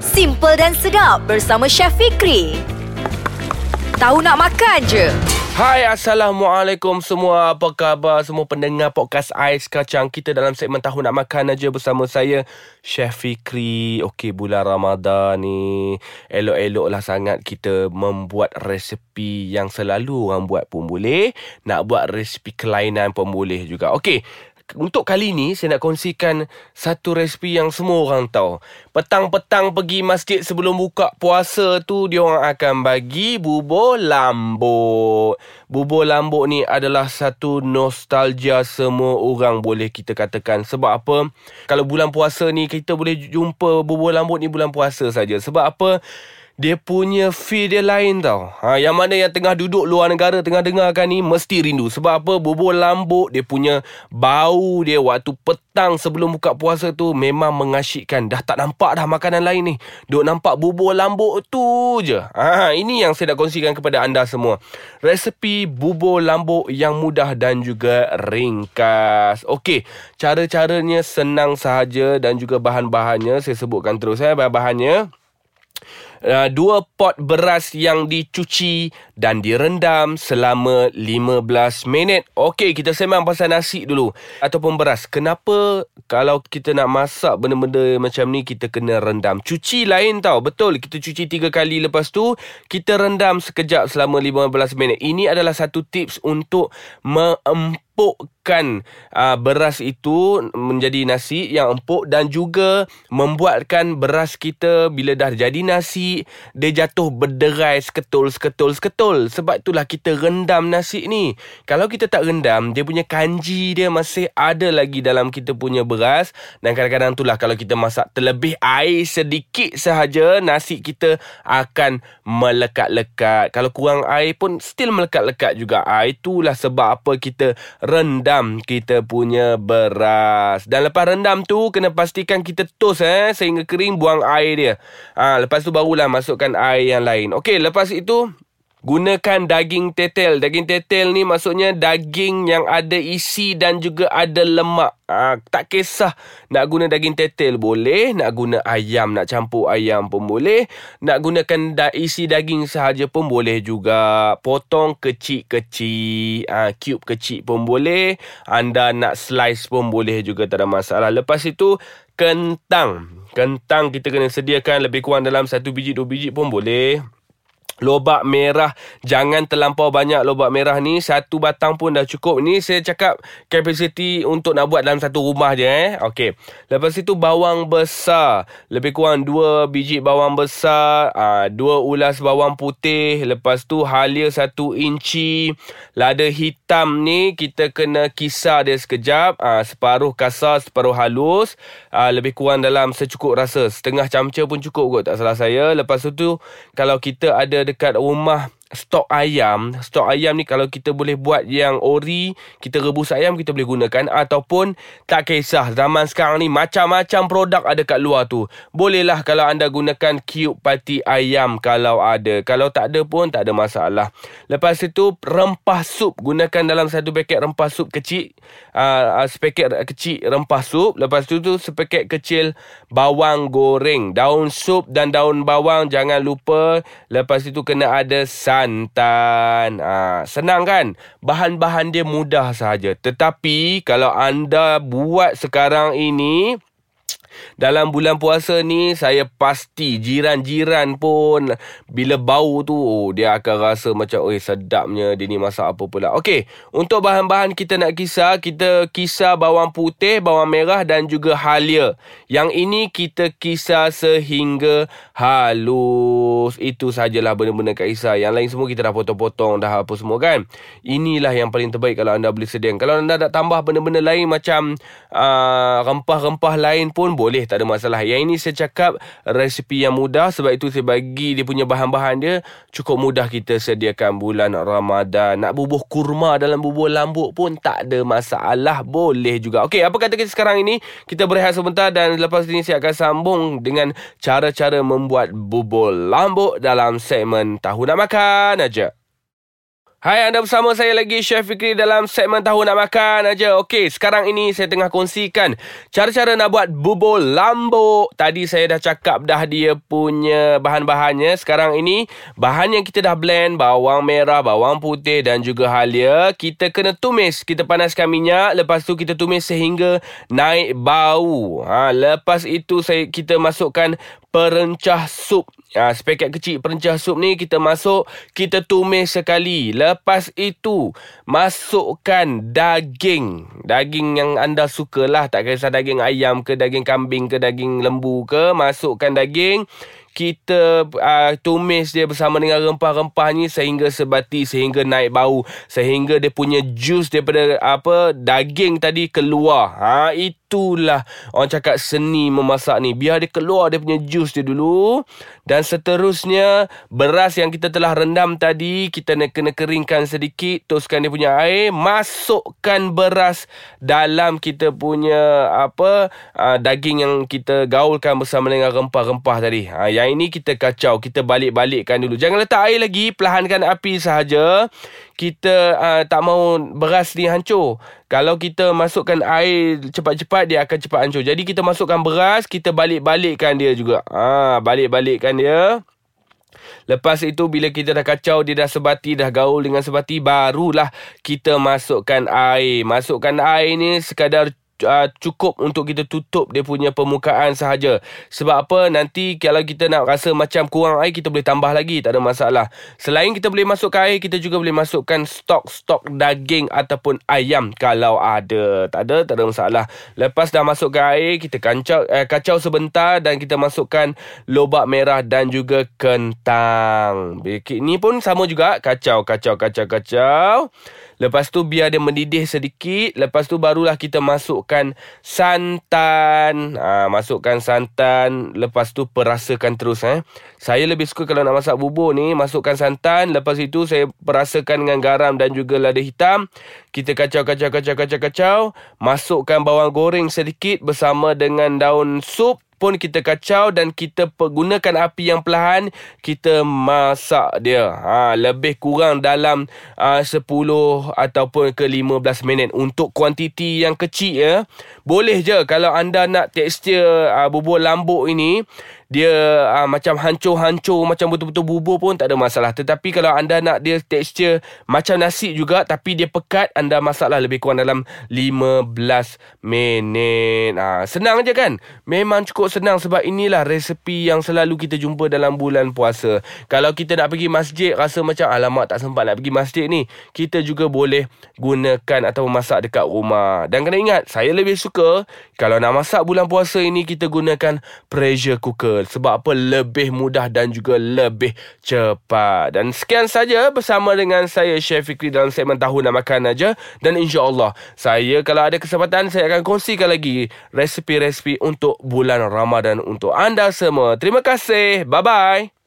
Simple dan sedap bersama Chef Fikri. Tahu nak makan je. Hai Assalamualaikum semua. Apa khabar semua pendengar podcast Ais Kacang? Kita dalam segmen Tahu Nak Makan aja bersama saya Chef Fikri. Okey bulan Ramadan ni Elok-elok lah sangat kita membuat resepi yang selalu orang buat pun boleh. Nak buat resepi kelainan pun boleh juga. Okey untuk kali ni saya nak kongsikan satu resipi yang semua orang tahu. Petang-petang pergi masjid sebelum buka puasa tu dia orang akan bagi bubur lambuk. Bubur lambuk ni adalah satu nostalgia semua orang boleh kita katakan. Sebab apa? Kalau bulan puasa ni kita boleh jumpa bubur lambuk ni bulan puasa saja. Sebab apa? Dia punya feel dia lain tau. Ha, yang mana yang tengah duduk luar negara tengah dengarkan ni mesti rindu. Sebab apa? Bubur lambuk dia punya bau dia waktu petang sebelum buka puasa tu memang mengasyikkan. Dah tak nampak dah makanan lain ni. Duk nampak bubur lambuk tu je. Ha, ini yang saya nak kongsikan kepada anda semua. Resepi bubur lambuk yang mudah dan juga ringkas. Okey, cara-caranya senang sahaja dan juga bahan-bahannya saya sebutkan terus eh bahan-bahannya uh, dua pot beras yang dicuci dan direndam selama 15 minit. Okey, kita sembang pasal nasi dulu ataupun beras. Kenapa kalau kita nak masak benda-benda macam ni kita kena rendam? Cuci lain tau. Betul, kita cuci tiga kali lepas tu kita rendam sekejap selama 15 minit. Ini adalah satu tips untuk mengempuk empukkan uh, beras itu menjadi nasi yang empuk dan juga membuatkan beras kita bila dah jadi nasi dia jatuh berderai seketul seketul seketul. Sebab itulah kita rendam nasi ni. Kalau kita tak rendam dia punya kanji dia masih ada lagi dalam kita punya beras. Dan kadang-kadang itulah kalau kita masak terlebih air sedikit sahaja nasi kita akan melekat-lekat. Kalau kurang air pun still melekat-lekat juga. Ah, itulah sebab apa kita rendam kita punya beras. Dan lepas rendam tu kena pastikan kita toast eh sehingga kering buang air dia. Ha, lepas tu barulah masukkan air yang lain. Okey, lepas itu Gunakan daging tetel. Daging tetel ni maksudnya daging yang ada isi dan juga ada lemak. Ha, tak kisah nak guna daging tetel boleh. Nak guna ayam, nak campur ayam pun boleh. Nak gunakan da- isi daging sahaja pun boleh juga. Potong kecil-kecil. Ha, cube kecil pun boleh. Anda nak slice pun boleh juga tak ada masalah. Lepas itu kentang. Kentang kita kena sediakan lebih kurang dalam satu biji, dua biji pun boleh. Lobak merah. Jangan terlampau banyak lobak merah ni. Satu batang pun dah cukup. Ni saya cakap Kapasiti untuk nak buat dalam satu rumah je eh. Okey. Lepas itu bawang besar. Lebih kurang dua biji bawang besar. Aa, Dua ulas bawang putih. Lepas tu halia satu inci. Lada hitam ni Kita kena kisar dia sekejap. Aa, Separuh kasar Separuh halus. Aa, Lebih kurang dalam secukup rasa. Setengah camca pun cukup kot Tak salah saya. Lepas tu Kalau kita ada dekat rumah stok ayam. Stok ayam ni kalau kita boleh buat yang ori kita rebus ayam kita boleh gunakan. Ataupun tak kisah zaman sekarang ni macam-macam produk ada kat luar tu. Bolehlah kalau anda gunakan cube pati ayam kalau ada. Kalau tak ada pun tak ada masalah. Lepas itu rempah sup. Gunakan dalam satu paket rempah sup kecil. Uh, sepaket kecil rempah sup. Lepas tu tu sepaket kecil bawang goreng. Daun sup dan daun bawang jangan lupa. Lepas itu kena ada sa santan. Ha, senang kan? Bahan-bahan dia mudah sahaja. Tetapi kalau anda buat sekarang ini dalam bulan puasa ni saya pasti jiran-jiran pun bila bau tu oh, dia akan rasa macam oi sedapnya dia ni masak apa pula. Okey, untuk bahan-bahan kita nak kisar, kita kisar bawang putih, bawang merah dan juga halia. Yang ini kita kisar sehingga halus. Itu sajalah benda-benda kat kisar. Yang lain semua kita dah potong-potong dah apa semua kan. Inilah yang paling terbaik kalau anda boleh sediakan. Kalau anda nak tambah benda-benda lain macam uh, rempah-rempah lain pun boleh tak ada masalah. Yang ini saya cakap resipi yang mudah sebab itu saya bagi dia punya bahan-bahan dia cukup mudah kita sediakan bulan Ramadan. Nak bubuh kurma dalam bubur lambuk pun tak ada masalah. Boleh juga. Okey, apa kata kita sekarang ini? Kita berehat sebentar dan lepas ini saya akan sambung dengan cara-cara membuat bubur lambuk dalam segmen Tahu Nak Makan aja. Hai anda bersama saya lagi Chef Fikri dalam segmen Tahu Nak Makan aja. Okey, sekarang ini saya tengah kongsikan cara-cara nak buat bubur lambuk. Tadi saya dah cakap dah dia punya bahan-bahannya. Sekarang ini bahan yang kita dah blend bawang merah, bawang putih dan juga halia. Kita kena tumis. Kita panaskan minyak, lepas tu kita tumis sehingga naik bau. Ha, lepas itu saya kita masukkan perencah sup. Ha, sepaket kecil perencah sup ni kita masuk, kita tumis sekali. Lepas itu, masukkan daging. Daging yang anda sukalah. Tak kisah daging ayam ke, daging kambing ke, daging lembu ke. Masukkan daging kita uh, tumis dia bersama dengan rempah-rempah ni sehingga sebati sehingga naik bau sehingga dia punya jus daripada apa daging tadi keluar. Ha itulah orang cakap seni memasak ni. Biar dia keluar dia punya jus dia dulu dan seterusnya beras yang kita telah rendam tadi kita nak kena keringkan sedikit toskan dia punya air masukkan beras dalam kita punya apa uh, daging yang kita gaulkan bersama dengan rempah-rempah tadi. Ha yang ini kita kacau Kita balik-balikkan dulu. Jangan letak air lagi Perlahankan api sahaja. Kita uh, tak mau beras ni hancur. Kalau kita masukkan air cepat-cepat Dia akan cepat hancur. Jadi kita masukkan beras Kita balik-balikkan dia juga. Ha, Balik-balikkan dia. Lepas itu bila kita dah kacau Dia dah sebati Dah gaul dengan sebati Barulah kita masukkan air. Masukkan air ni sekadar uh, cukup untuk kita tutup dia punya permukaan sahaja. Sebab apa? Nanti kalau kita nak rasa macam kurang air, kita boleh tambah lagi. Tak ada masalah. Selain kita boleh masukkan air, kita juga boleh masukkan stok-stok daging ataupun ayam kalau ada. Tak ada, tak ada masalah. Lepas dah masukkan air, kita kacau, eh, kacau sebentar dan kita masukkan lobak merah dan juga kentang. Ini pun sama juga. Kacau, kacau, kacau, kacau. Lepas tu biar dia mendidih sedikit. Lepas tu barulah kita masukkan santan. Ha, masukkan santan. Lepas tu perasakan terus. Eh. Saya lebih suka kalau nak masak bubur ni. Masukkan santan. Lepas itu saya perasakan dengan garam dan juga lada hitam. Kita kacau, kacau, kacau, kacau, kacau. Masukkan bawang goreng sedikit bersama dengan daun sup pun kita kacau dan kita pergunakan api yang perlahan kita masak dia. Ha, lebih kurang dalam uh, 10 ataupun ke 15 minit. Untuk kuantiti yang kecil ya boleh je. Kalau anda nak tekstur uh, bubur lambuk ini dia uh, macam hancur-hancur macam betul-betul bubur pun tak ada masalah. Tetapi kalau anda nak dia tekstur macam nasi juga tapi dia pekat anda masaklah lebih kurang dalam 15 minit. Uh, senang je kan? Memang cukup senang sebab inilah resepi yang selalu kita jumpa dalam bulan puasa. Kalau kita nak pergi masjid rasa macam alamak tak sempat nak pergi masjid ni. Kita juga boleh gunakan atau masak dekat rumah. Dan kena ingat saya lebih suka kalau nak masak bulan puasa ini kita gunakan pressure cooker sebab apa lebih mudah dan juga lebih cepat. Dan sekian saja bersama dengan saya Chef Fikri dalam segmen Tahu Nak Makan aja dan insya-Allah saya kalau ada kesempatan saya akan kongsikan lagi resipi-resipi untuk bulan Ramadan untuk anda semua. Terima kasih. Bye bye.